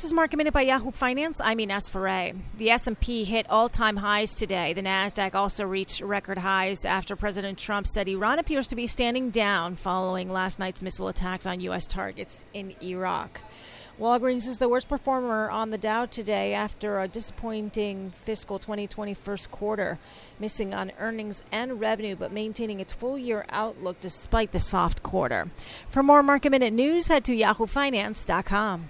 This is Market Minute by Yahoo Finance. I'm Ines Ferre. The S&P hit all-time highs today. The Nasdaq also reached record highs after President Trump said Iran appears to be standing down following last night's missile attacks on U.S. targets in Iraq. Walgreens is the worst performer on the Dow today after a disappointing fiscal 2020 first quarter, missing on earnings and revenue but maintaining its full year outlook despite the soft quarter. For more market minute news, head to yahoofinance.com.